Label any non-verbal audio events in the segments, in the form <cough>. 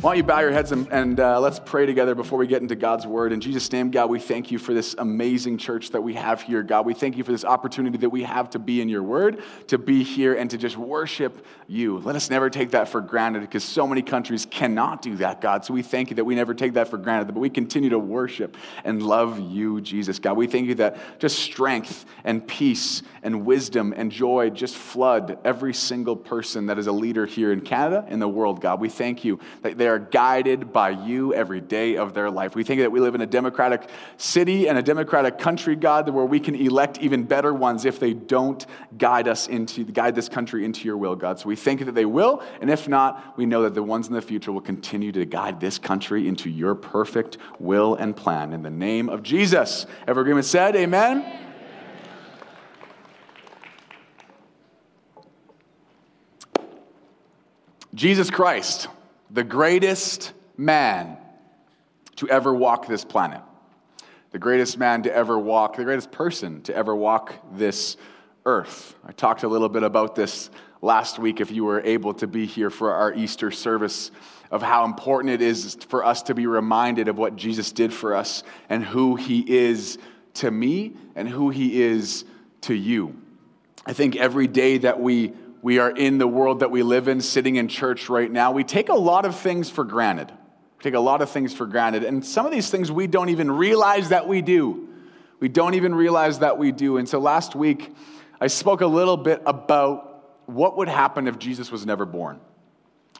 Why don't you bow your heads and, and uh, let's pray together before we get into God's word. In Jesus' name, God, we thank you for this amazing church that we have here. God, we thank you for this opportunity that we have to be in your word, to be here, and to just worship you. Let us never take that for granted because so many countries cannot do that, God. So we thank you that we never take that for granted, but we continue to worship and love you, Jesus. God, we thank you that just strength and peace and wisdom and joy just flood every single person that is a leader here in Canada, in the world, God. We thank you that are guided by you every day of their life. We think that we live in a democratic city and a democratic country, God, where we can elect even better ones if they don't guide us into guide this country into your will, God. So we think that they will, and if not, we know that the ones in the future will continue to guide this country into your perfect will and plan. In the name of Jesus. Every agreement said, amen. Jesus Christ the greatest man to ever walk this planet, the greatest man to ever walk, the greatest person to ever walk this earth. I talked a little bit about this last week if you were able to be here for our Easter service of how important it is for us to be reminded of what Jesus did for us and who he is to me and who he is to you. I think every day that we we are in the world that we live in, sitting in church right now, we take a lot of things for granted. We take a lot of things for granted. And some of these things we don't even realize that we do. We don't even realize that we do. And so last week, I spoke a little bit about what would happen if Jesus was never born.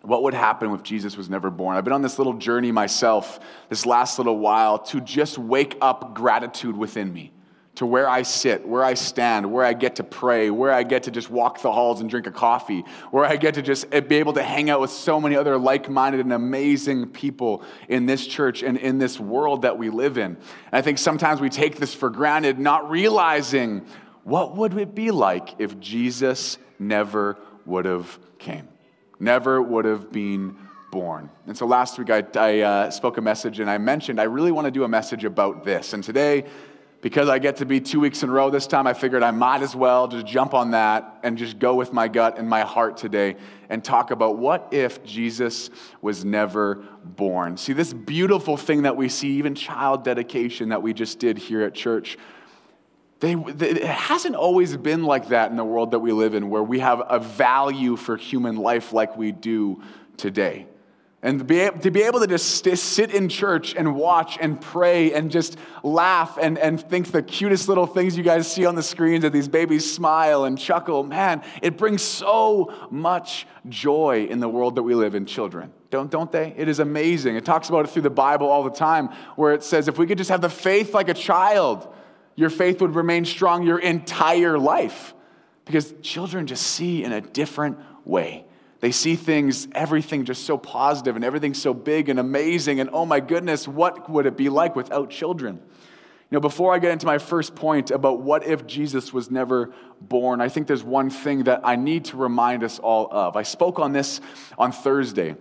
What would happen if Jesus was never born? I've been on this little journey myself this last little while to just wake up gratitude within me to where I sit, where I stand, where I get to pray, where I get to just walk the halls and drink a coffee, where I get to just be able to hang out with so many other like minded and amazing people in this church and in this world that we live in. And I think sometimes we take this for granted, not realizing what would it be like if Jesus never would have came, never would have been born. And so last week I, I uh, spoke a message and I mentioned I really want to do a message about this. And today, because I get to be two weeks in a row this time, I figured I might as well just jump on that and just go with my gut and my heart today and talk about what if Jesus was never born. See, this beautiful thing that we see, even child dedication that we just did here at church, they, it hasn't always been like that in the world that we live in, where we have a value for human life like we do today. And to be, to be able to just sit in church and watch and pray and just laugh and, and think the cutest little things you guys see on the screens that these babies smile and chuckle, man, it brings so much joy in the world that we live in, children. Don't, don't they? It is amazing. It talks about it through the Bible all the time, where it says if we could just have the faith like a child, your faith would remain strong your entire life. Because children just see in a different way. They see things, everything just so positive and everything so big and amazing. And oh my goodness, what would it be like without children? You know, before I get into my first point about what if Jesus was never born, I think there's one thing that I need to remind us all of. I spoke on this on Thursday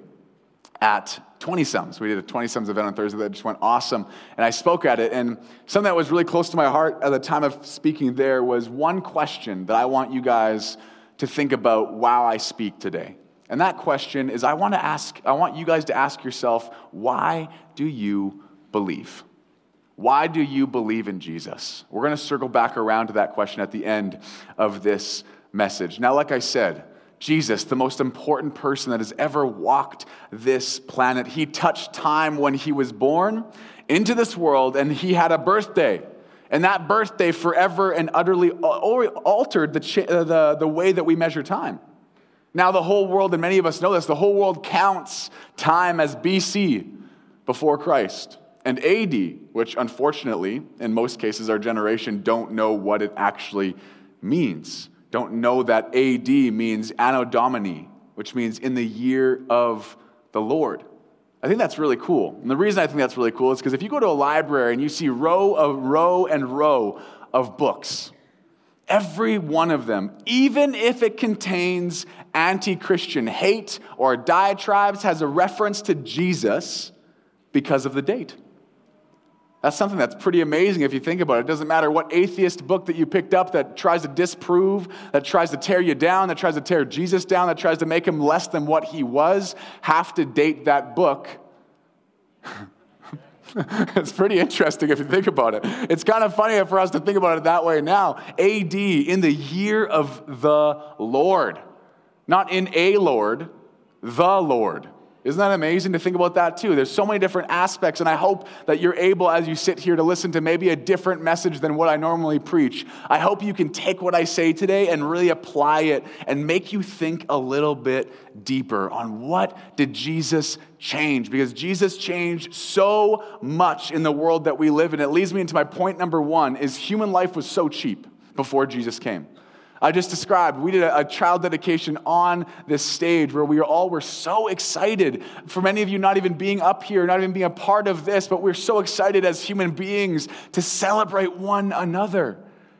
at 20 Sums. We did a 20 Sums event on Thursday that just went awesome. And I spoke at it. And something that was really close to my heart at the time of speaking there was one question that I want you guys to think about while I speak today. And that question is I want to ask, I want you guys to ask yourself, why do you believe? Why do you believe in Jesus? We're going to circle back around to that question at the end of this message. Now, like I said, Jesus, the most important person that has ever walked this planet, he touched time when he was born into this world and he had a birthday. And that birthday forever and utterly altered the, the, the way that we measure time. Now, the whole world, and many of us know this, the whole world counts time as BC, before Christ, and AD, which unfortunately, in most cases, our generation don't know what it actually means. Don't know that AD means Anno Domini, which means in the year of the Lord. I think that's really cool. And the reason I think that's really cool is because if you go to a library and you see row of row and row of books, every one of them, even if it contains anti Christian hate or diatribes, has a reference to Jesus because of the date. That's something that's pretty amazing if you think about it. It doesn't matter what atheist book that you picked up that tries to disprove, that tries to tear you down, that tries to tear Jesus down, that tries to make him less than what he was, have to date that book. <laughs> it's pretty interesting if you think about it. It's kind of funny for us to think about it that way now. AD, in the year of the Lord. Not in a Lord, the Lord. Isn't that amazing to think about that too? There's so many different aspects, and I hope that you're able, as you sit here, to listen to maybe a different message than what I normally preach. I hope you can take what I say today and really apply it and make you think a little bit deeper on what did Jesus change? Because Jesus changed so much in the world that we live in. It leads me into my point number one is human life was so cheap before Jesus came. I just described, we did a, a, child dedication on this stage where we all were so excited. For many of you, not even being up here, not even being a part of this, but we're so excited as human beings to celebrate one another.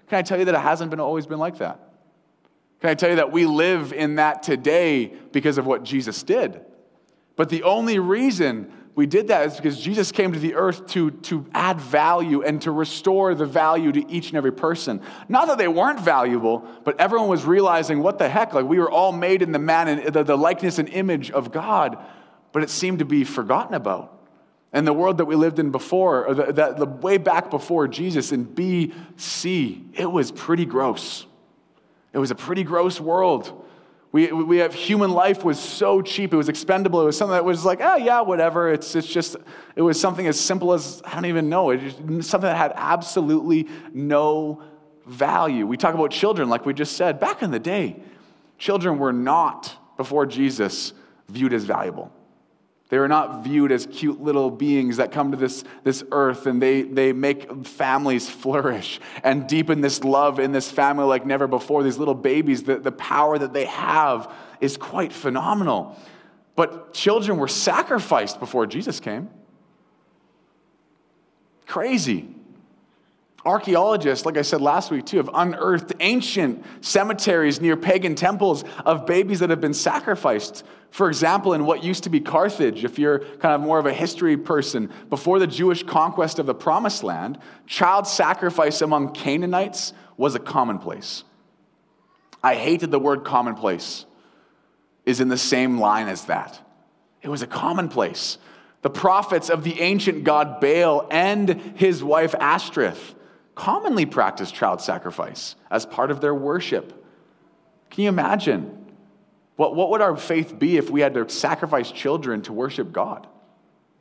Can I tell you that it hasn't been always been like that? Can I tell you that we live in that today because of what Jesus did? But the only reason we did that is because Jesus came to the earth to, to add value and to restore the value to each and every person. Not that they weren't valuable, but everyone was realizing what the heck, like we were all made in the man and the, the likeness and image of God, but it seemed to be forgotten about. And the world that we lived in before, or the, the, the way back before Jesus in BC, it was pretty gross. It was a pretty gross world. We, we have human life was so cheap, it was expendable. It was something that was like, oh, yeah, whatever. It's, it's just, it was something as simple as, I don't even know, it something that had absolutely no value. We talk about children, like we just said. Back in the day, children were not, before Jesus, viewed as valuable. They were not viewed as cute little beings that come to this, this earth and they, they make families <laughs> flourish and deepen this love in this family like never before. These little babies, the, the power that they have is quite phenomenal. But children were sacrificed before Jesus came. Crazy. Archaeologists, like I said last week too, have unearthed ancient cemeteries near pagan temples of babies that have been sacrificed. For example, in what used to be Carthage, if you're kind of more of a history person, before the Jewish conquest of the Promised Land, child sacrifice among Canaanites was a commonplace. I hated the word commonplace, is in the same line as that. It was a commonplace. The prophets of the ancient god Baal and his wife Ashtoreth commonly practiced child sacrifice as part of their worship. Can you imagine? What, what would our faith be if we had to sacrifice children to worship God?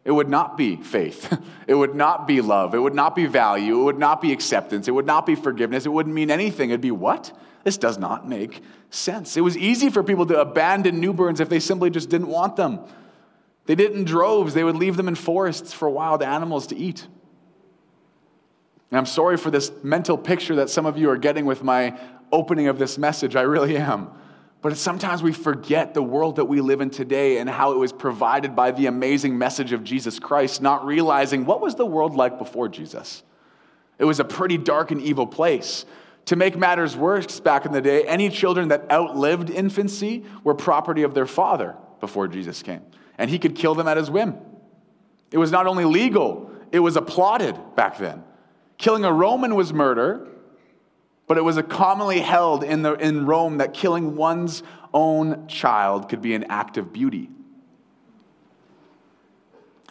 It would not be faith. <laughs> It would not be love. It would not be value. It would not be acceptance. It would not be forgiveness. It wouldn't mean anything. It'd be what? This does not make sense. It was easy for people to abandon newborns if they simply just didn't want them. They did in droves. They would leave them in forests for wild animals to eat. And I'm sorry for this mental picture that some of you are getting with my opening of this message. I really am. But sometimes we forget the world that we live in today and how it was provided by the amazing message of Jesus Christ, not realizing what was the world like before Jesus. It was a pretty dark and evil place. To make matters worse, back in the day, any children that outlived infancy were property of their father before Jesus came, and he could kill them at his whim. It was not only legal, it was applauded back then. Killing a Roman was murder, but it was commonly held in, the, in Rome that killing one's own child could be an act of beauty.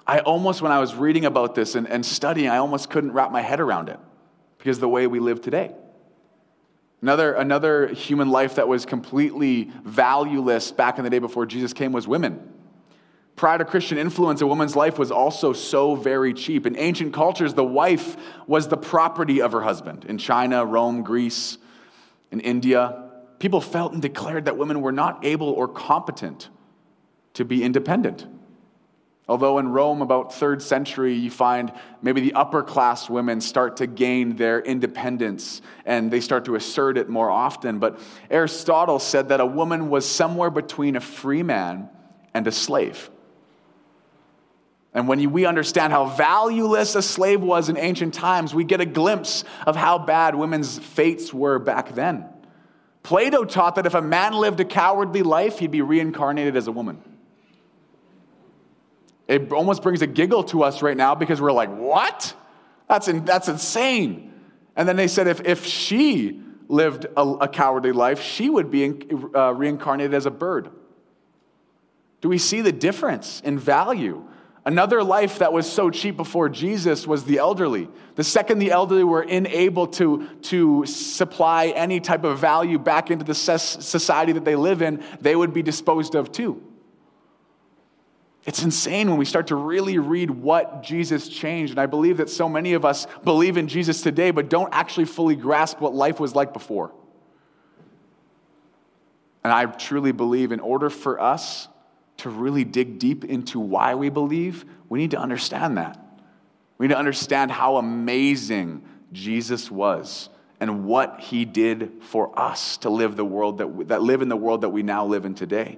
I almost, when I was reading about this and, and studying, I almost couldn't wrap my head around it because the way we live today. Another, another human life that was completely valueless back in the day before Jesus came was women. Prior to Christian influence, a woman's life was also so very cheap. In ancient cultures, the wife was the property of her husband. In China, Rome, Greece, in India, people felt and declared that women were not able or competent to be independent. Although in Rome, about third century, you find maybe the upper class women start to gain their independence and they start to assert it more often. But Aristotle said that a woman was somewhere between a free man and a slave. And when we understand how valueless a slave was in ancient times, we get a glimpse of how bad women's fates were back then. Plato taught that if a man lived a cowardly life, he'd be reincarnated as a woman. It almost brings a giggle to us right now because we're like, what? That's, in, that's insane. And then they said if, if she lived a, a cowardly life, she would be in, uh, reincarnated as a bird. Do we see the difference in value? Another life that was so cheap before Jesus was the elderly. The second the elderly were unable to, to supply any type of value back into the society that they live in, they would be disposed of too. It's insane when we start to really read what Jesus changed. And I believe that so many of us believe in Jesus today, but don't actually fully grasp what life was like before. And I truly believe in order for us to really dig deep into why we believe, we need to understand that. We need to understand how amazing Jesus was and what he did for us to live the world that, that live in the world that we now live in today.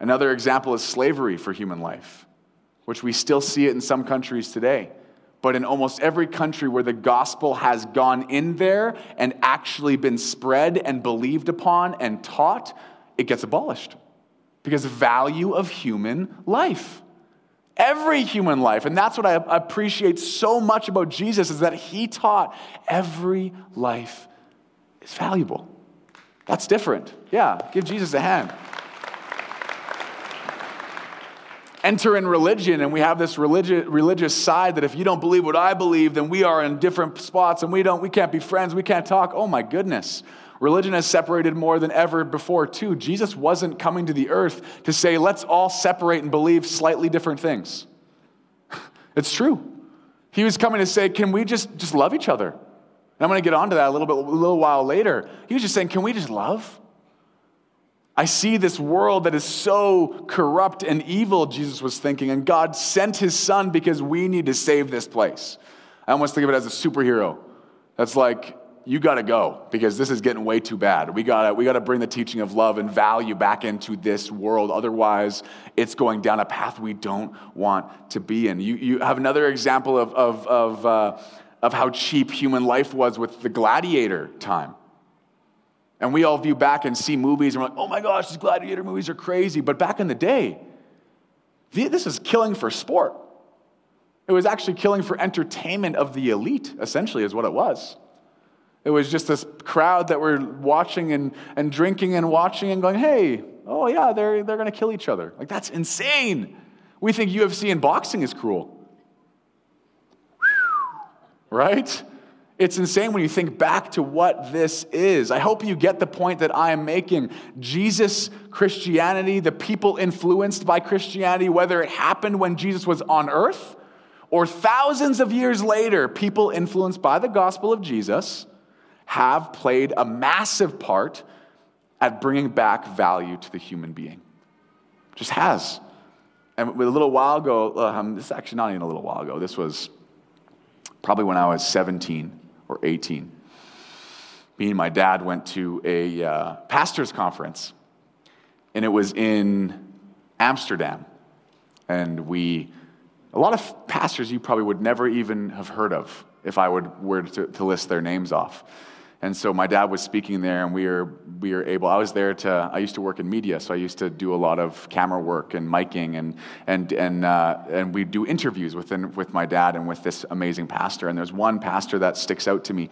Another example is slavery for human life, which we still see it in some countries today. But in almost every country where the gospel has gone in there and actually been spread and believed upon and taught, it gets abolished because value of human life. Every human life. And that's what I appreciate so much about Jesus is that he taught every life is valuable. That's different. Yeah, give Jesus a hand. enter in religion and we have this religious, religious side that if you don't believe what I believe, then we are in different spots and we don't we can't be friends, we can't talk. Oh my goodness. Religion has separated more than ever before, too. Jesus wasn't coming to the earth to say, let's all separate and believe slightly different things. <laughs> it's true. He was coming to say, can we just, just love each other? And I'm going to get onto that a little bit, a little while later. He was just saying, can we just love? I see this world that is so corrupt and evil, Jesus was thinking, and God sent his son because we need to save this place. I almost think of it as a superhero. That's like, you got to go because this is getting way too bad. We got to we got to bring the teaching of love and value back into this world. Otherwise, it's going down a path we don't want to be in. You, you have another example of, of, of, uh, of how cheap human life was with the gladiator time. And we all view back and see movies and we're like, oh my gosh, these gladiator movies are crazy. But back in the day, this is killing for sport. It was actually killing for entertainment of the elite, essentially, is what it was. It was just this crowd that were watching and, and drinking and watching and going, hey, oh yeah, they're, they're going to kill each other. Like, that's insane. We think UFC and boxing is cruel. <sighs> right? It's insane when you think back to what this is. I hope you get the point that I am making. Jesus, Christianity, the people influenced by Christianity, whether it happened when Jesus was on earth or thousands of years later, people influenced by the gospel of Jesus have played a massive part at bringing back value to the human being. Just has. And a little while ago, um, this is actually not even a little while ago, this was probably when I was 17 or 18. Me and my dad went to a uh, pastor's conference, and it was in Amsterdam. And we, a lot of pastors you probably would never even have heard of if I would, were to, to list their names off. And so my dad was speaking there, and we were, we were able, I was there to, I used to work in media, so I used to do a lot of camera work and miking, and, and, and, uh, and we do interviews within, with my dad and with this amazing pastor. And there's one pastor that sticks out to me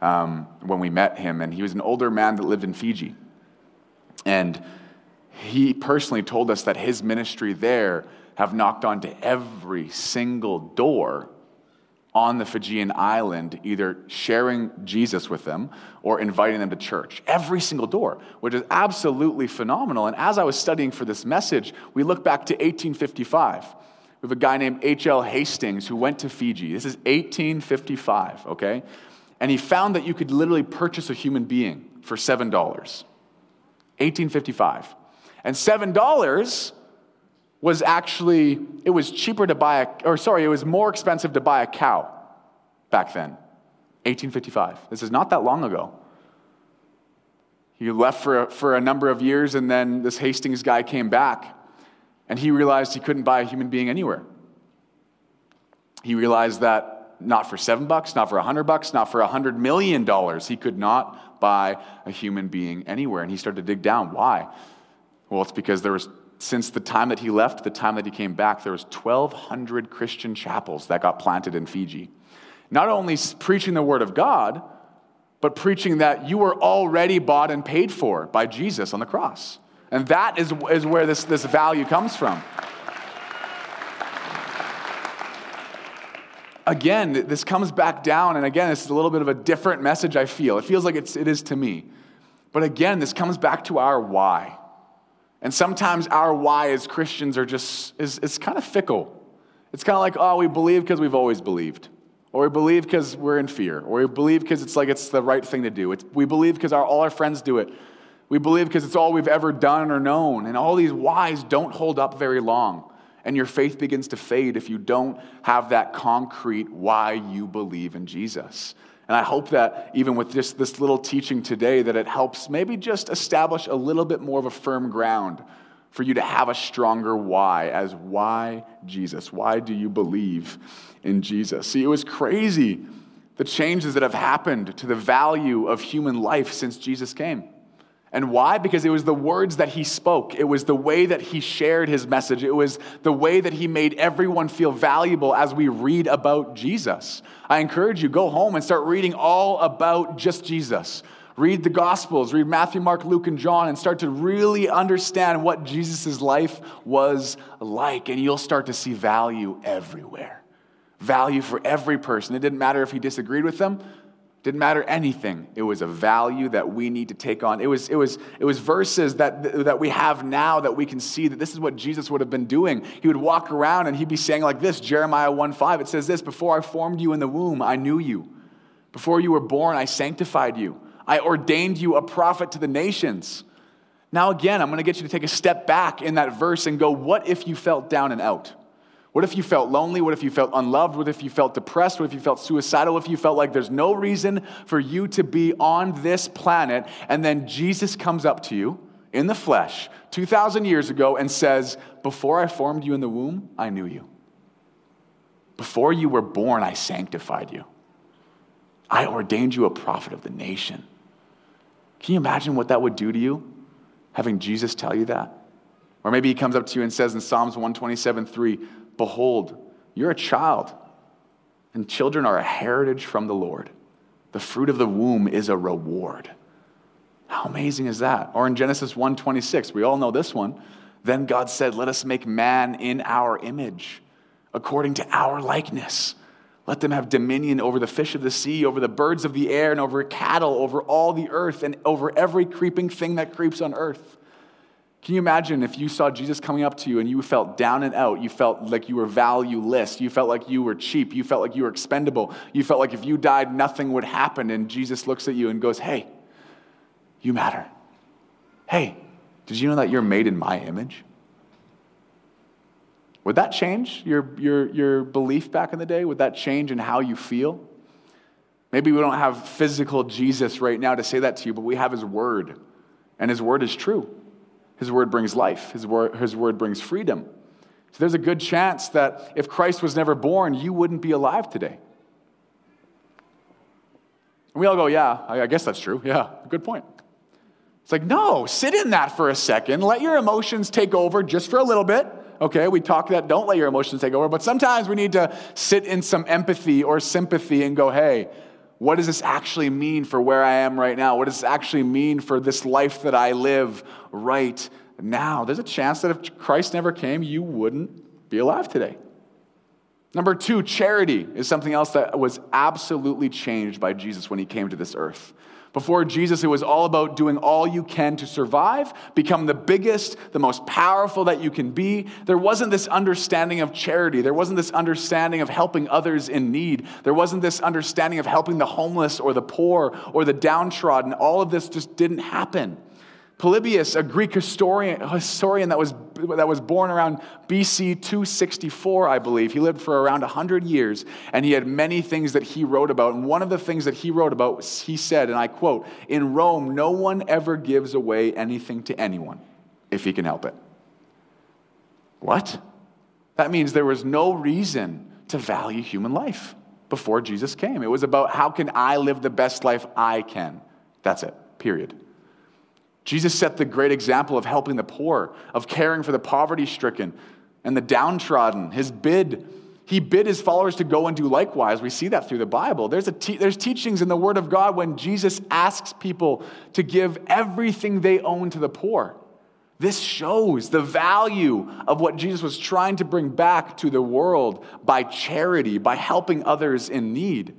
um, when we met him, and he was an older man that lived in Fiji. And he personally told us that his ministry there have knocked on to every single door on the Fijian island, either sharing Jesus with them or inviting them to church. Every single door, which is absolutely phenomenal. And as I was studying for this message, we look back to 1855. We have a guy named H.L. Hastings who went to Fiji. This is 1855, okay? And he found that you could literally purchase a human being for $7. 1855. And $7 was actually, it was cheaper to buy a, or sorry, it was more expensive to buy a cow back then. 1855. This is not that long ago. He left for a, for a number of years, and then this Hastings guy came back, and he realized he couldn't buy a human being anywhere. he realized that not for seven bucks, not for a hundred bucks, not for a hundred million dollars, he could not buy a human being anywhere. And he started to dig down. Why? Well, it's because there was, since the time that he left, the time that he came back, there was 1,200 Christian chapels that got planted in Fiji. Not only preaching the word of God, but preaching that you were already bought and paid for by Jesus on the cross. And that is, is where this, this value comes from. Again, this comes back down, and again, this is a little bit of a different message I feel. It feels like it's, it is to me. But again, this comes back to our why. And sometimes our why as Christians are just, is, it's kind of fickle. It's kind of like, oh, we believe because we've always believed. Or we believe because we're in fear. Or we believe because it's like it's the right thing to do. It's, we believe because all our friends do it. We believe because it's all we've ever done or known. And all these whys don't hold up very long. And your faith begins to fade if you don't have that concrete why you believe in Jesus. And I hope that even with just this little teaching today, that it helps maybe just establish a little bit more of a firm ground for you to have a stronger why as why Jesus? Why do you believe in Jesus? See, it was crazy the changes that have happened to the value of human life since Jesus came. And why? Because it was the words that he spoke. It was the way that he shared his message. It was the way that he made everyone feel valuable as we read about Jesus. I encourage you, go home and start reading all about just Jesus. Read the Gospels, read Matthew, Mark, Luke, and John, and start to really understand what Jesus' life was like. And you'll start to see value everywhere. Value for every person. It didn't matter if he disagreed with them, didn't matter anything. It was a value that we need to take on. It was, it was, it was verses that, that we have now that we can see that this is what Jesus would have been doing. He would walk around and he'd be saying like this Jeremiah 1 5. It says this Before I formed you in the womb, I knew you. Before you were born, I sanctified you. I ordained you a prophet to the nations. Now, again, I'm going to get you to take a step back in that verse and go, what if you felt down and out? What if you felt lonely? What if you felt unloved? What if you felt depressed? What if you felt suicidal? If you felt like there's no reason for you to be on this planet? And then Jesus comes up to you in the flesh 2,000 years ago and says, Before I formed you in the womb, I knew you. Before you were born, I sanctified you. I ordained you a prophet of the nation. Can you imagine what that would do to you, having Jesus tell you that? Or maybe he comes up to you and says in Psalms 127 3, Behold, you're a child, and children are a heritage from the Lord. The fruit of the womb is a reward. How amazing is that? Or in Genesis 1:26, we all know this one. Then God said, "Let us make man in our image, according to our likeness." Let them have dominion over the fish of the sea, over the birds of the air, and over cattle, over all the earth, and over every creeping thing that creeps on earth. Can you imagine if you saw Jesus coming up to you and you felt down and out? You felt like you were valueless. You felt like you were cheap. You felt like you were expendable. You felt like if you died, nothing would happen. And Jesus looks at you and goes, Hey, you matter. Hey, did you know that you're made in my image? Would that change your, your, your belief back in the day? Would that change in how you feel? Maybe we don't have physical Jesus right now to say that to you, but we have his word. And his word is true. His word brings life, his word, his word brings freedom. So there's a good chance that if Christ was never born, you wouldn't be alive today. And we all go, yeah, I guess that's true. Yeah, good point. It's like, no, sit in that for a second. Let your emotions take over just for a little bit. Okay, we talk that don't let your emotions take over, but sometimes we need to sit in some empathy or sympathy and go, hey, what does this actually mean for where I am right now? What does this actually mean for this life that I live right now? There's a chance that if Christ never came, you wouldn't be alive today. Number two, charity is something else that was absolutely changed by Jesus when he came to this earth. Before Jesus, it was all about doing all you can to survive, become the biggest, the most powerful that you can be. There wasn't this understanding of charity. There wasn't this understanding of helping others in need. There wasn't this understanding of helping the homeless or the poor or the downtrodden. All of this just didn't happen. Polybius, a Greek historian, historian that, was, that was born around BC 264, I believe, he lived for around 100 years, and he had many things that he wrote about. And one of the things that he wrote about, he said, and I quote, In Rome, no one ever gives away anything to anyone if he can help it. What? That means there was no reason to value human life before Jesus came. It was about how can I live the best life I can. That's it, period. Jesus set the great example of helping the poor, of caring for the poverty stricken and the downtrodden. His bid, he bid his followers to go and do likewise. We see that through the Bible. There's, a te- there's teachings in the Word of God when Jesus asks people to give everything they own to the poor. This shows the value of what Jesus was trying to bring back to the world by charity, by helping others in need.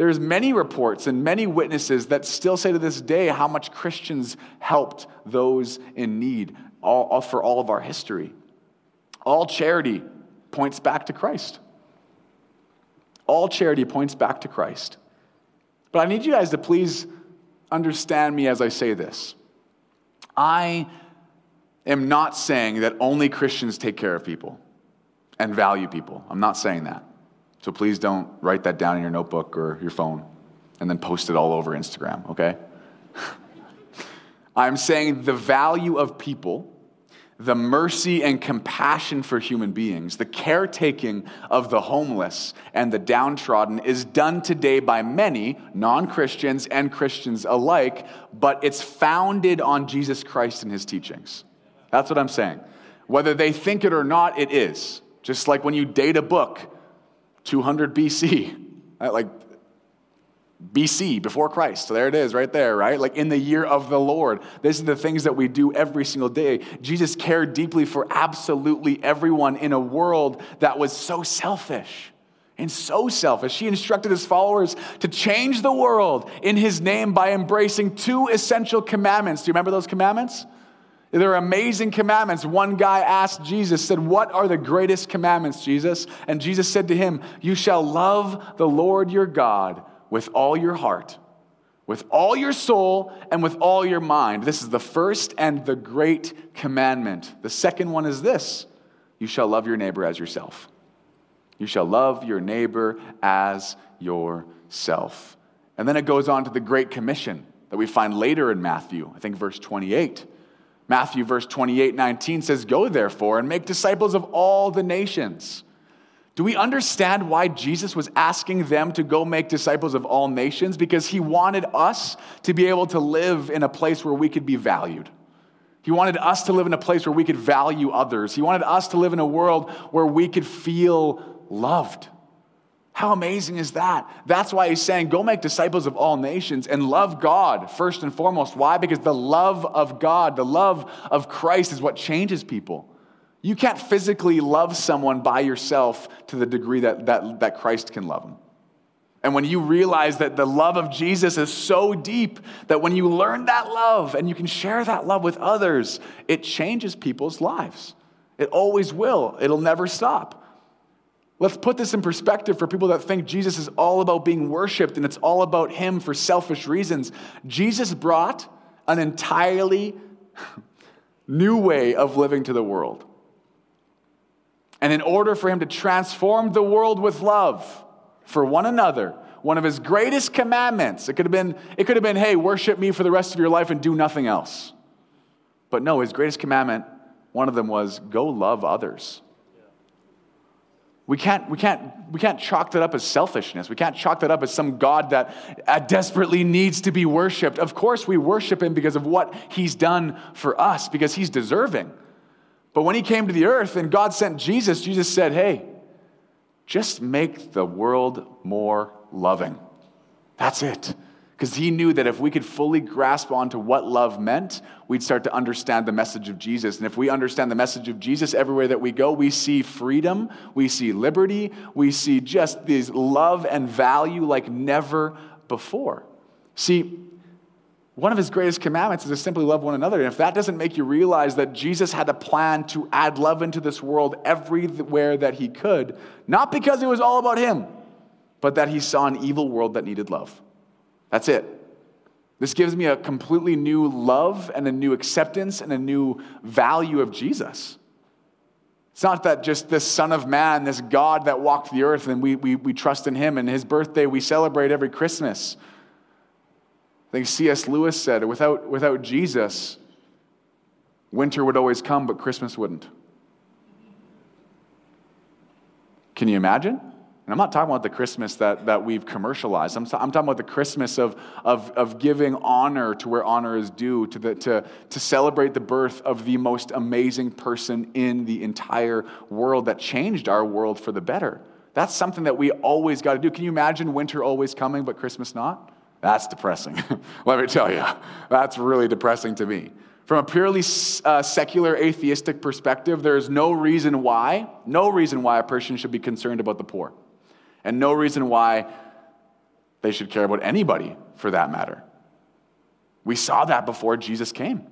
There's many reports and many witnesses that still say to this day how much Christians helped those in need all, all, for all of our history. All charity points back to Christ. All charity points back to Christ. But I need you guys to please understand me as I say this. I am not saying that only Christians take care of people and value people. I'm not saying that. So please don't write that down in your notebook or your phone and then post it all over Instagram, okay? <laughs> I'm saying the value of people, the mercy and compassion for human beings, the caretaking of the homeless and the downtrodden is done today by many, non Christians and Christians alike, but it's founded on Jesus Christ and his teachings. That's what I'm saying. Whether they think it or not, it is. Just like when you date a book, 200 BC, like BC, before Christ. So there it is, right there, right? Like in the year of the Lord. These are the things that we do every single day. Jesus cared deeply for absolutely everyone in a world that was so selfish and so selfish. He instructed his followers to change the world in his name by embracing two essential commandments. Do you remember those commandments? They're amazing commandments. One guy asked Jesus, said, What are the greatest commandments, Jesus? And Jesus said to him, You shall love the Lord your God with all your heart, with all your soul, and with all your mind. This is the first and the great commandment. The second one is this You shall love your neighbor as yourself. You shall love your neighbor as yourself. And then it goes on to the Great Commission that we find later in Matthew, I think verse 28. Matthew, verse 28 19 says, Go therefore and make disciples of all the nations. Do we understand why Jesus was asking them to go make disciples of all nations? Because he wanted us to be able to live in a place where we could be valued. He wanted us to live in a place where we could value others. He wanted us to live in a world where we could feel loved. How amazing is that? That's why he's saying, Go make disciples of all nations and love God first and foremost. Why? Because the love of God, the love of Christ is what changes people. You can't physically love someone by yourself to the degree that, that, that Christ can love them. And when you realize that the love of Jesus is so deep that when you learn that love and you can share that love with others, it changes people's lives. It always will, it'll never stop. Let's put this in perspective for people that think Jesus is all about being worshiped and it's all about Him for selfish reasons. Jesus brought an entirely <laughs> new way of living to the world. And in order for Him to transform the world with love for one another, one of His greatest commandments, it could have been, it could have been hey, worship me for the rest of your life and do nothing else. But no, His greatest commandment, one of them was go love others. We can't, we, can't, we can't chalk that up as selfishness. We can't chalk that up as some God that uh, desperately needs to be worshiped. Of course, we worship him because of what he's done for us, because he's deserving. But when he came to the earth and God sent Jesus, Jesus said, Hey, just make the world more loving. That's it because he knew that if we could fully grasp onto what love meant, we'd start to understand the message of Jesus. And if we understand the message of Jesus everywhere that we go, we see freedom, we see liberty, we see just this love and value like never before. See, one of his greatest commandments is to simply love one another. And if that doesn't make you realize that Jesus had a plan to add love into this world everywhere that he could, not because it was all about him, but that he saw an evil world that needed love. That's it. This gives me a completely new love and a new acceptance and a new value of Jesus. It's not that just this Son of Man, this God that walked the earth, and we, we, we trust in him, and his birthday we celebrate every Christmas. I think C.S. Lewis said, without, without Jesus, winter would always come, but Christmas wouldn't. Can you imagine? And I'm not talking about the Christmas that, that we've commercialized. I'm, I'm talking about the Christmas of, of, of giving honor to where honor is due, to, the, to, to celebrate the birth of the most amazing person in the entire world that changed our world for the better. That's something that we always got to do. Can you imagine winter always coming, but Christmas not? That's depressing. <laughs> Let me tell you, that's really depressing to me. From a purely uh, secular atheistic perspective, there is no reason why, no reason why a person should be concerned about the poor, and no reason why they should care about anybody for that matter. We saw that before Jesus came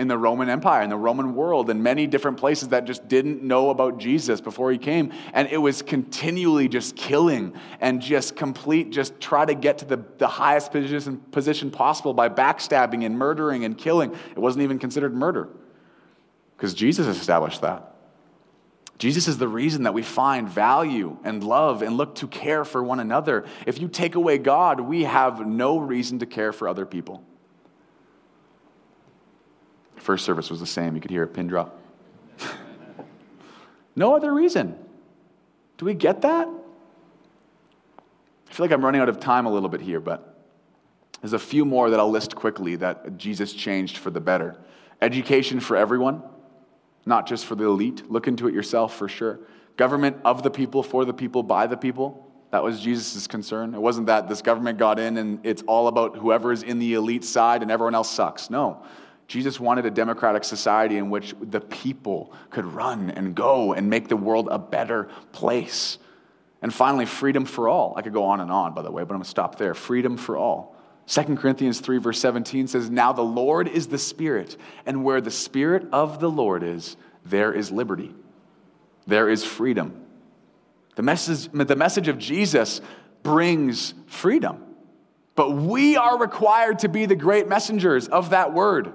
in the Roman Empire, in the Roman world, in many different places that just didn't know about Jesus before he came. And it was continually just killing and just complete, just try to get to the, the highest position, position possible by backstabbing and murdering and killing. It wasn't even considered murder because Jesus established that. Jesus is the reason that we find value and love and look to care for one another. If you take away God, we have no reason to care for other people. First service was the same. You could hear a pin drop. <laughs> no other reason. Do we get that? I feel like I'm running out of time a little bit here, but there's a few more that I'll list quickly that Jesus changed for the better. Education for everyone, not just for the elite. Look into it yourself for sure. Government of the people, for the people, by the people. That was Jesus' concern. It wasn't that this government got in and it's all about whoever is in the elite side and everyone else sucks. No. Jesus wanted a democratic society in which the people could run and go and make the world a better place. And finally, freedom for all. I could go on and on, by the way, but I'm going to stop there. Freedom for all. 2 Corinthians 3, verse 17 says, Now the Lord is the Spirit, and where the Spirit of the Lord is, there is liberty, there is freedom. The message, the message of Jesus brings freedom, but we are required to be the great messengers of that word.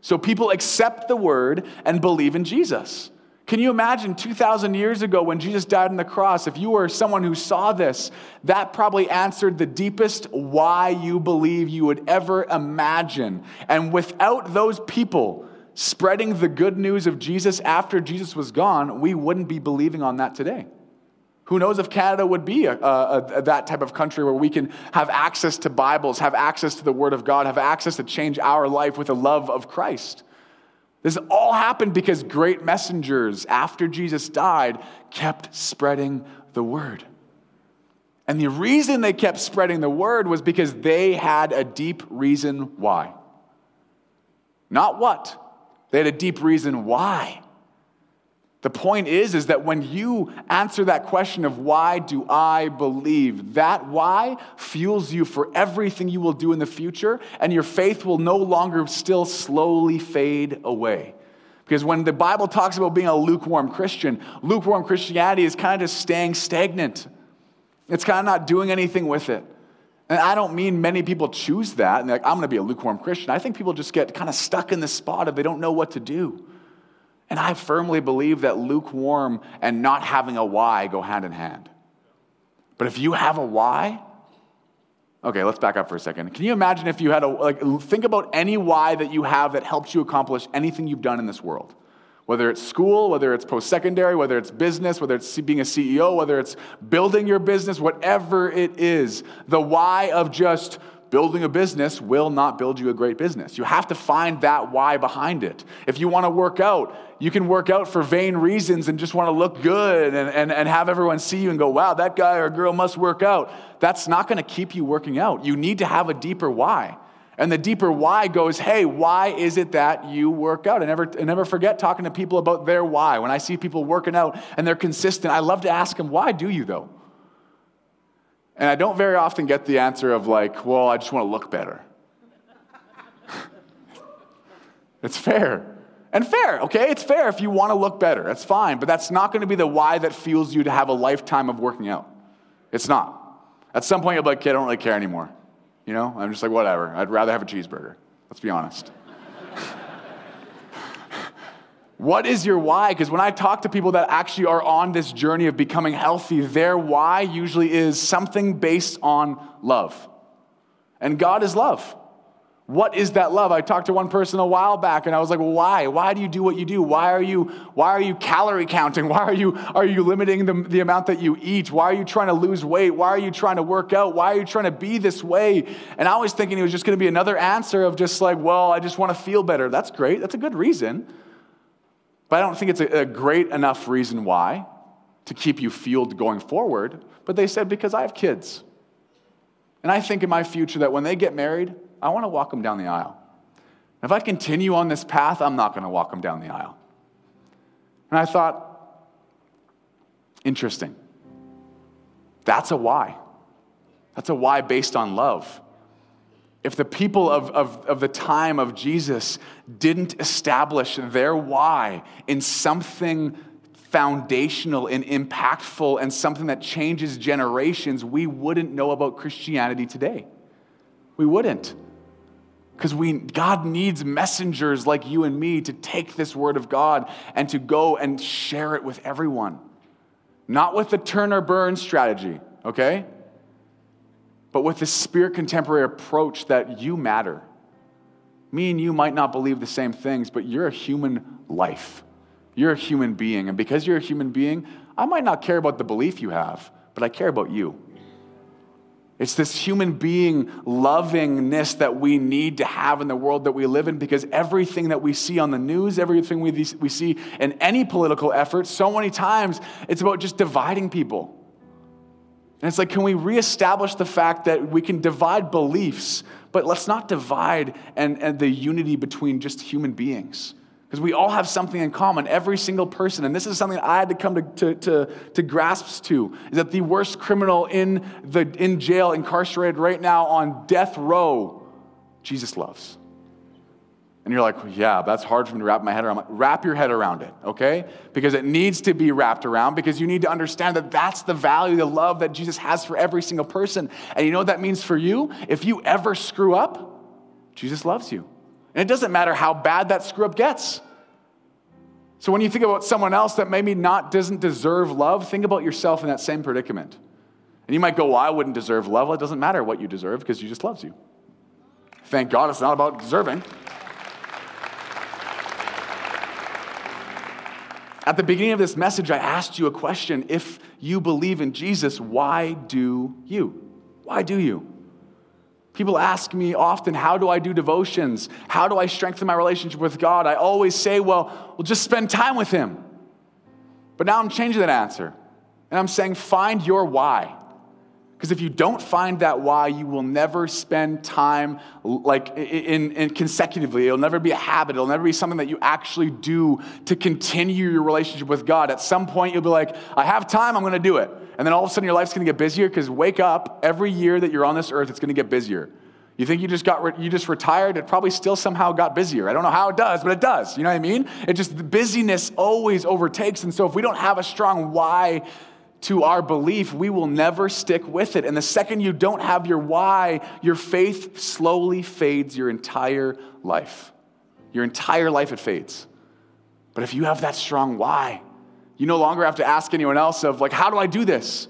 So people accept the word and believe in Jesus. Can you imagine 2,000 years ago when Jesus died on the cross? If you were someone who saw this, that probably answered the deepest why you believe you would ever imagine. And without those people spreading the good news of Jesus after Jesus was gone, we wouldn't be believing on that today. Who knows if Canada would be a, a, a, that type of country where we can have access to Bibles, have access to the Word of God, have access to change our life with the love of Christ. This all happened because great messengers, after Jesus died, kept spreading the Word. And the reason they kept spreading the Word was because they had a deep reason why. Not what, they had a deep reason why. The point is is that when you answer that question of why do I believe, that why fuels you for everything you will do in the future and your faith will no longer still slowly fade away. Because when the Bible talks about being a lukewarm Christian, lukewarm Christianity is kind of just staying stagnant. It's kind of not doing anything with it. And I don't mean many people choose that and like, I'm going to be a lukewarm Christian. I think people just get kind of stuck in this spot of they don't know what to do. And I firmly believe that lukewarm and not having a why go hand in hand. But if you have a why, okay, let's back up for a second. Can you imagine if you had a, like, think about any why that you have that helps you accomplish anything you've done in this world? Whether it's school, whether it's post secondary, whether it's business, whether it's being a CEO, whether it's building your business, whatever it is, the why of just building a business will not build you a great business. You have to find that why behind it. If you want to work out, you can work out for vain reasons and just want to look good and, and, and have everyone see you and go, wow, that guy or girl must work out. That's not going to keep you working out. You need to have a deeper why. And the deeper why goes, hey, why is it that you work out? I never, I never forget talking to people about their why. When I see people working out and they're consistent, I love to ask them, why do you though? And I don't very often get the answer of, like, well, I just want to look better. <laughs> it's fair. And fair, okay? It's fair if you want to look better. That's fine. But that's not going to be the why that fuels you to have a lifetime of working out. It's not. At some point, you'll be like, okay, I don't really care anymore. You know? I'm just like, whatever. I'd rather have a cheeseburger. Let's be honest. What is your why? Because when I talk to people that actually are on this journey of becoming healthy, their why usually is something based on love. And God is love. What is that love? I talked to one person a while back and I was like, why? Why do you do what you do? Why are you, why are you calorie counting? <laughs> Why are you, are you limiting the, the amount that you eat? Why are you trying to lose weight? Why are you trying to work out? Why are you trying to be this way? And I was thinking it was just going to be another answer of just like, well, I just want to feel better. That's great. That's a good reason. But I don't think it's a, great enough reason why to keep you fueled going forward. But they said, because I have kids. And I think in my future that when they get married, I want to walk them down the aisle. If I continue on this path, I'm not going to walk them down the aisle. And I thought, interesting. That's a why. That's a why based on love. If the people of, of, of the time of Jesus didn't establish their why in something foundational and impactful and something that changes generations, we wouldn't know about Christianity today. We wouldn't. Because we, God needs messengers like you and me to take this word of God and to go and share it with everyone. Not with the turn or burn strategy, okay? But with the spirit contemporary approach that you matter. Me and you might not believe the same things, but you're a human life. You're a human being. And because you're a human being, I might not care about the belief you have, but I care about you. It's this human being lovingness that we need to have in the world that we live in because everything that we see on the news, everything we, we see in any political effort, so many times it's about just dividing people. And it's like, can we reestablish the fact that we can divide beliefs, but let's not divide and, and the unity between just human beings? Because we all have something in common, every single person. And this is something I had to come to, to, to, to to, is that the worst criminal in, the, in jail, incarcerated right now on death row, Jesus loves. And you're like, yeah, that's hard for me to wrap my head around. Wrap your head around it, okay? Because it needs to be wrapped around because you need to understand that that's the value, the love that Jesus has for every single person. And you know what that means for you? If you ever screw up, Jesus loves you. And it doesn't matter how bad that screw up gets. So when you think about someone else that maybe not doesn't deserve love, think about yourself in that same predicament. And you might go, Well, I wouldn't deserve love. Well, it doesn't matter what you deserve because Jesus loves you. Thank God it's not about deserving. At the beginning of this message, I asked you a question. If you believe in Jesus, why do you? Why do you? People ask me often, how do I do devotions? How do I strengthen my relationship with God? I always say, well, we'll just spend time with Him. But now I'm changing that answer. And I'm saying, find your why. Because if you don't find that why, you will never spend time like in, in, consecutively. It'll never be a habit. It'll never be something that you actually do to continue your relationship with God. At some point, you'll be like, I have time, I'm going to do it. And then all of a sudden, your life's going to get busier because wake up, every year that you're on this earth, it's going to get busier. You think you just got re- you just retired? It probably still somehow got busier. I don't know how it does, but it does. You know what I mean? It just the busyness always overtakes. And so if we don't have a strong why to our belief, we will never stick with it. And the second you don't have your why, your faith slowly fades your entire life. Your entire life, it fades. But if you have that strong why, you no longer have to ask anyone else of, like, how do I do this?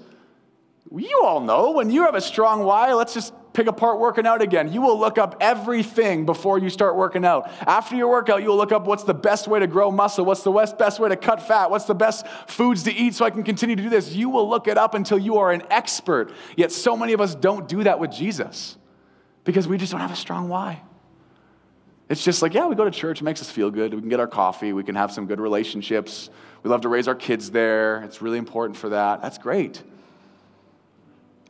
You all know when you have a strong why, let's just pick apart working out again. You will look up everything before you start working out. After your workout, you will look up what's the best way to grow muscle, what's the best way to cut fat, what's the best foods to eat so I can continue to do this. You will look it up until you are an expert. Yet so many of us don't do that with Jesus because we just don't have a strong why. It's just like, yeah, we go to church, it makes us feel good. We can get our coffee, we can have some good relationships. We love to raise our kids there. It's really important for that. That's great.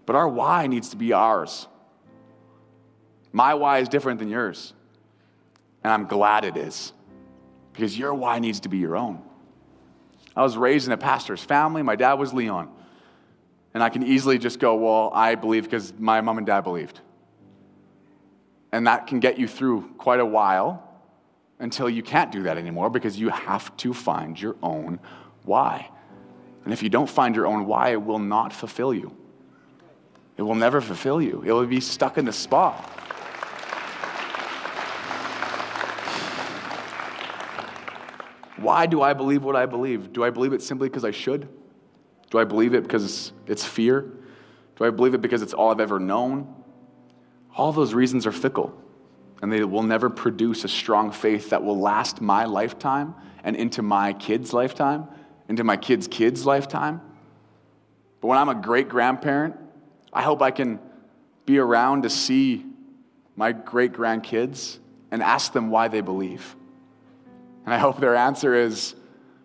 But our why needs to be ours. My why is different than yours. And I'm glad it is because your why needs to be your own. I was raised in a pastor's family. My dad was Leon. And I can easily just go, well, I believe because my mom and dad believed. And that can get you through quite a while until you can't do that anymore because you have to find your own why. And if you don't find your own why, it will not fulfill you. It will never fulfill you. It will be stuck in the spot. Why do I believe what I believe? Do I believe it simply because I should? Do I believe it because it's fear? Do I believe it because it's all I've ever known? All those reasons are fickle. and they will never produce a strong faith that will last my lifetime and into my kids' lifetime, into my kids' kids' lifetime. But when I'm a great grandparent, I hope I can be around to see my great grandkids and ask them why they believe. And I hope their answer is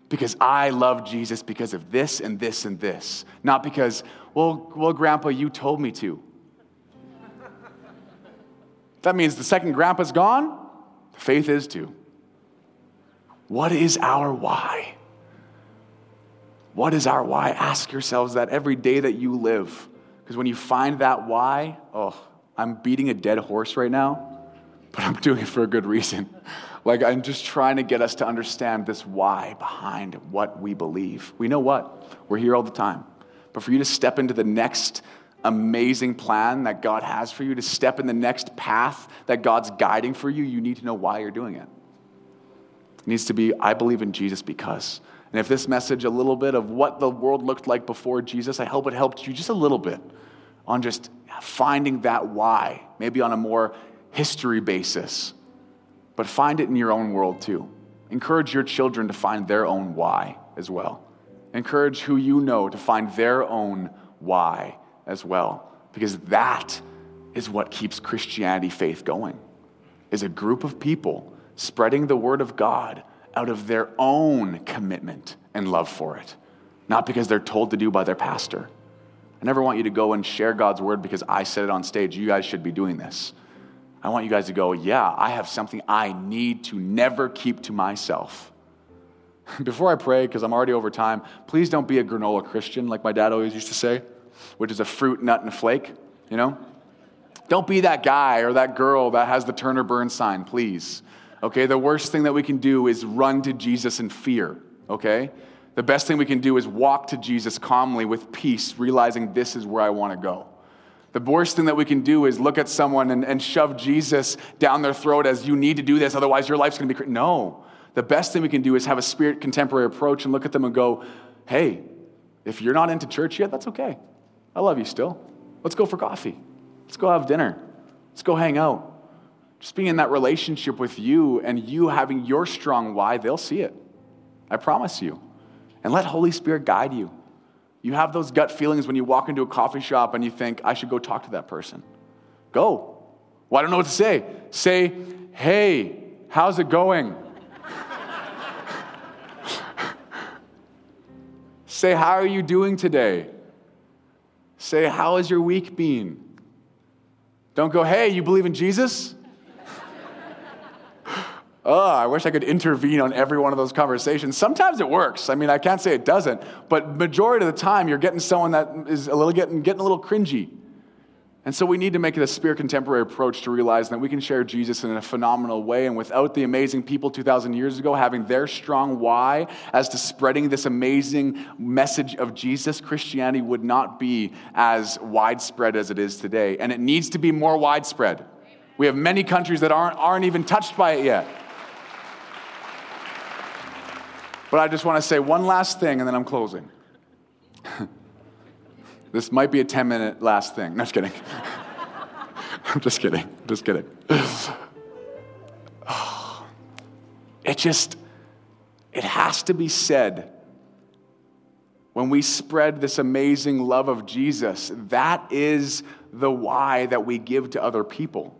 because I love Jesus because of this and this and this, not because, well, well, Grandpa, you told me to. That means the second grandpa's gone, faith is too. What is our why? What is our why? Ask yourselves that every day that you live. Because when you find that why, oh, I'm beating a dead horse right now, but I'm doing it for a good reason. Like, I'm just trying to get us to understand this why behind what we believe. We know what? We're here all the time. But for you to step into the next amazing plan that God has for you, to step in the next path that God's guiding for you, you need to know why you're doing it. It needs to be, I believe in Jesus because. And if this message, a little bit of what the world looked like before Jesus, I hope it helped you just a little bit on just finding that why, maybe on a more history basis, but find it in your own world too. Encourage your children to find their own why as well. Encourage who you know to find their own why as well, because that is what keeps Christianity faith going. Is a group of people spreading the word of God out of their own commitment and love for it, not because they're told to do by their pastor. I never want you to go and share God's word because I said it on stage. You guys should be doing this. I want you guys to go, yeah, I have something I need to never keep to myself. <laughs> Before I pray, because I'm already over time, please don't be a granola Christian like my dad always used to say which is a fruit, nut, and flake, you know? Don't be that guy or that girl that has the turn or burn sign, please. Okay, the worst thing that we can do is run to Jesus in fear, okay? The best thing we can do is walk to Jesus calmly with peace, realizing this is where I want to go. The worst thing that we can do is look at someone and, and shove Jesus down their throat as you need to do this, otherwise your life's going to be. No. The best thing we can do is have a spirit contemporary approach and look at them and go, hey, if you're not into church yet, that's okay. I love you still. Let's go for coffee. Let's go have dinner. Let's go hang out. Just being in that relationship with you and you having your strong why, they'll see it. I promise you. And let Holy Spirit guide you. You have those gut feelings when you walk into a coffee shop and you think, I should go talk to that person. Go. Well, I don't know what to say. Say, hey, how's it going? <laughs> say, how are you doing today? Say, How has your week been? Don't go, Hey, you believe in Jesus? Oh, I wish I could intervene on every one of those conversations. Sometimes it works. I mean, I can't say it doesn't, but majority of the time, you're getting someone that is a little getting, getting a little cringy. And so we need to make it a spirit contemporary approach to realize that we can share Jesus in a phenomenal way. And without the amazing people 2,000 years ago having their strong why as to spreading this amazing message of Jesus, Christianity would not be as widespread as it is today. And it needs to be more widespread. We have many countries that aren't, aren't even touched by it yet. But I just want to say one last thing and then I'm closing. <laughs> This might be a 10 minute last thing. No, <laughs> just kidding. I'm just kidding. Just <sighs> kidding. It just, it has to be said when we spread this amazing love of Jesus, that is the why that we give to other people.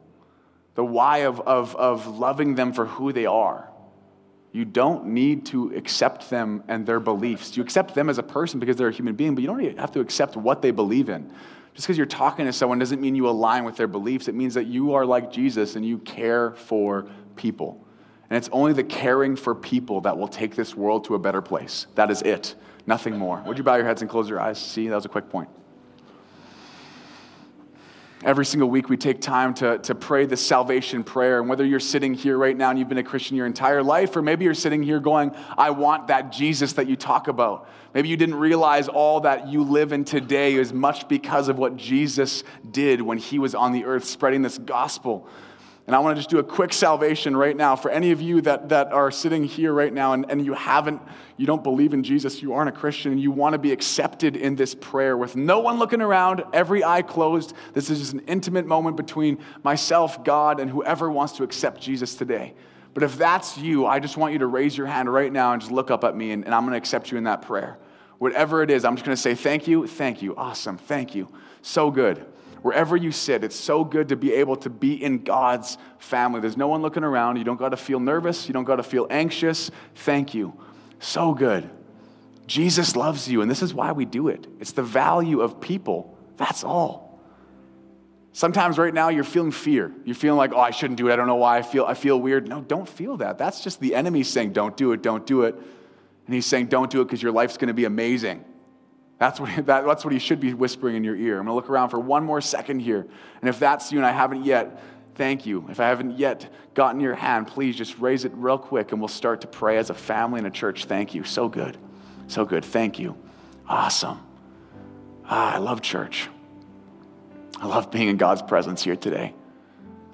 The why of, of, of loving them for who they are. You don't need to accept them and their beliefs. You accept them as a person because they're a human being, but you don't have to accept what they believe in. Just because you're talking to someone doesn't mean you align with their beliefs. It means that you are like Jesus and you care for people. And it's only the caring for people that will take this world to a better place. That is it, nothing more. Would you bow your heads and close your eyes? See, that was a quick point. Every single week, we take time to, to pray the salvation prayer. And whether you're sitting here right now and you've been a Christian your entire life, or maybe you're sitting here going, I want that Jesus that you talk about. Maybe you didn't realize all that you live in today is much because of what Jesus did when he was on the earth spreading this gospel. And I want to just do a quick salvation right now for any of you that, that are sitting here right now and, and you haven't, you don't believe in Jesus, you aren't a Christian, and you want to be accepted in this prayer with no one looking around, every eye closed. This is just an intimate moment between myself, God, and whoever wants to accept Jesus today. But if that's you, I just want you to raise your hand right now and just look up at me, and, and I'm going to accept you in that prayer. Whatever it is, I'm just going to say, Thank you, thank you, awesome, thank you. So good wherever you sit, it's so good to be able to be in God's family. There's no one looking around. You don't got to feel nervous. You don't got to feel anxious. Thank you. So good. Jesus loves you, and this is why we do it. It's the value of people. That's all. Sometimes right now you're feeling fear. You're feeling like, oh, I shouldn't do it. I don't know why I feel I feel weird. No, don't feel that. That's just the enemy saying, don't do it, don't do it. And he's saying, don't do it because your life's going to be amazing. That's what, that, that's what he should be whispering in your ear. I'm going to look around for one more second here. And if that's you and I haven't yet, thank you. If I haven't yet gotten your hand, please just raise it real quick and we'll start to pray as a family and a church. Thank you. So good. So good. Thank you. Awesome. Ah, I love church. I love being in God's presence here today.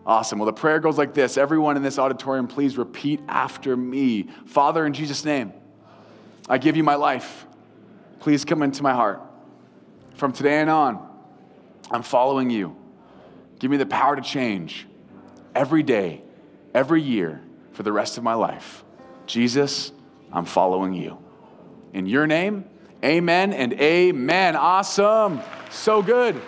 Awesome. Well, the prayer goes like this Everyone in this auditorium, please repeat after me. Father, in Jesus' name, I give you my life. Please come into my heart. From today and on, I'm following you. Give me the power to change every day, every year, for the rest of my life. Jesus, I'm following you. In your name, amen and amen. Awesome. So good.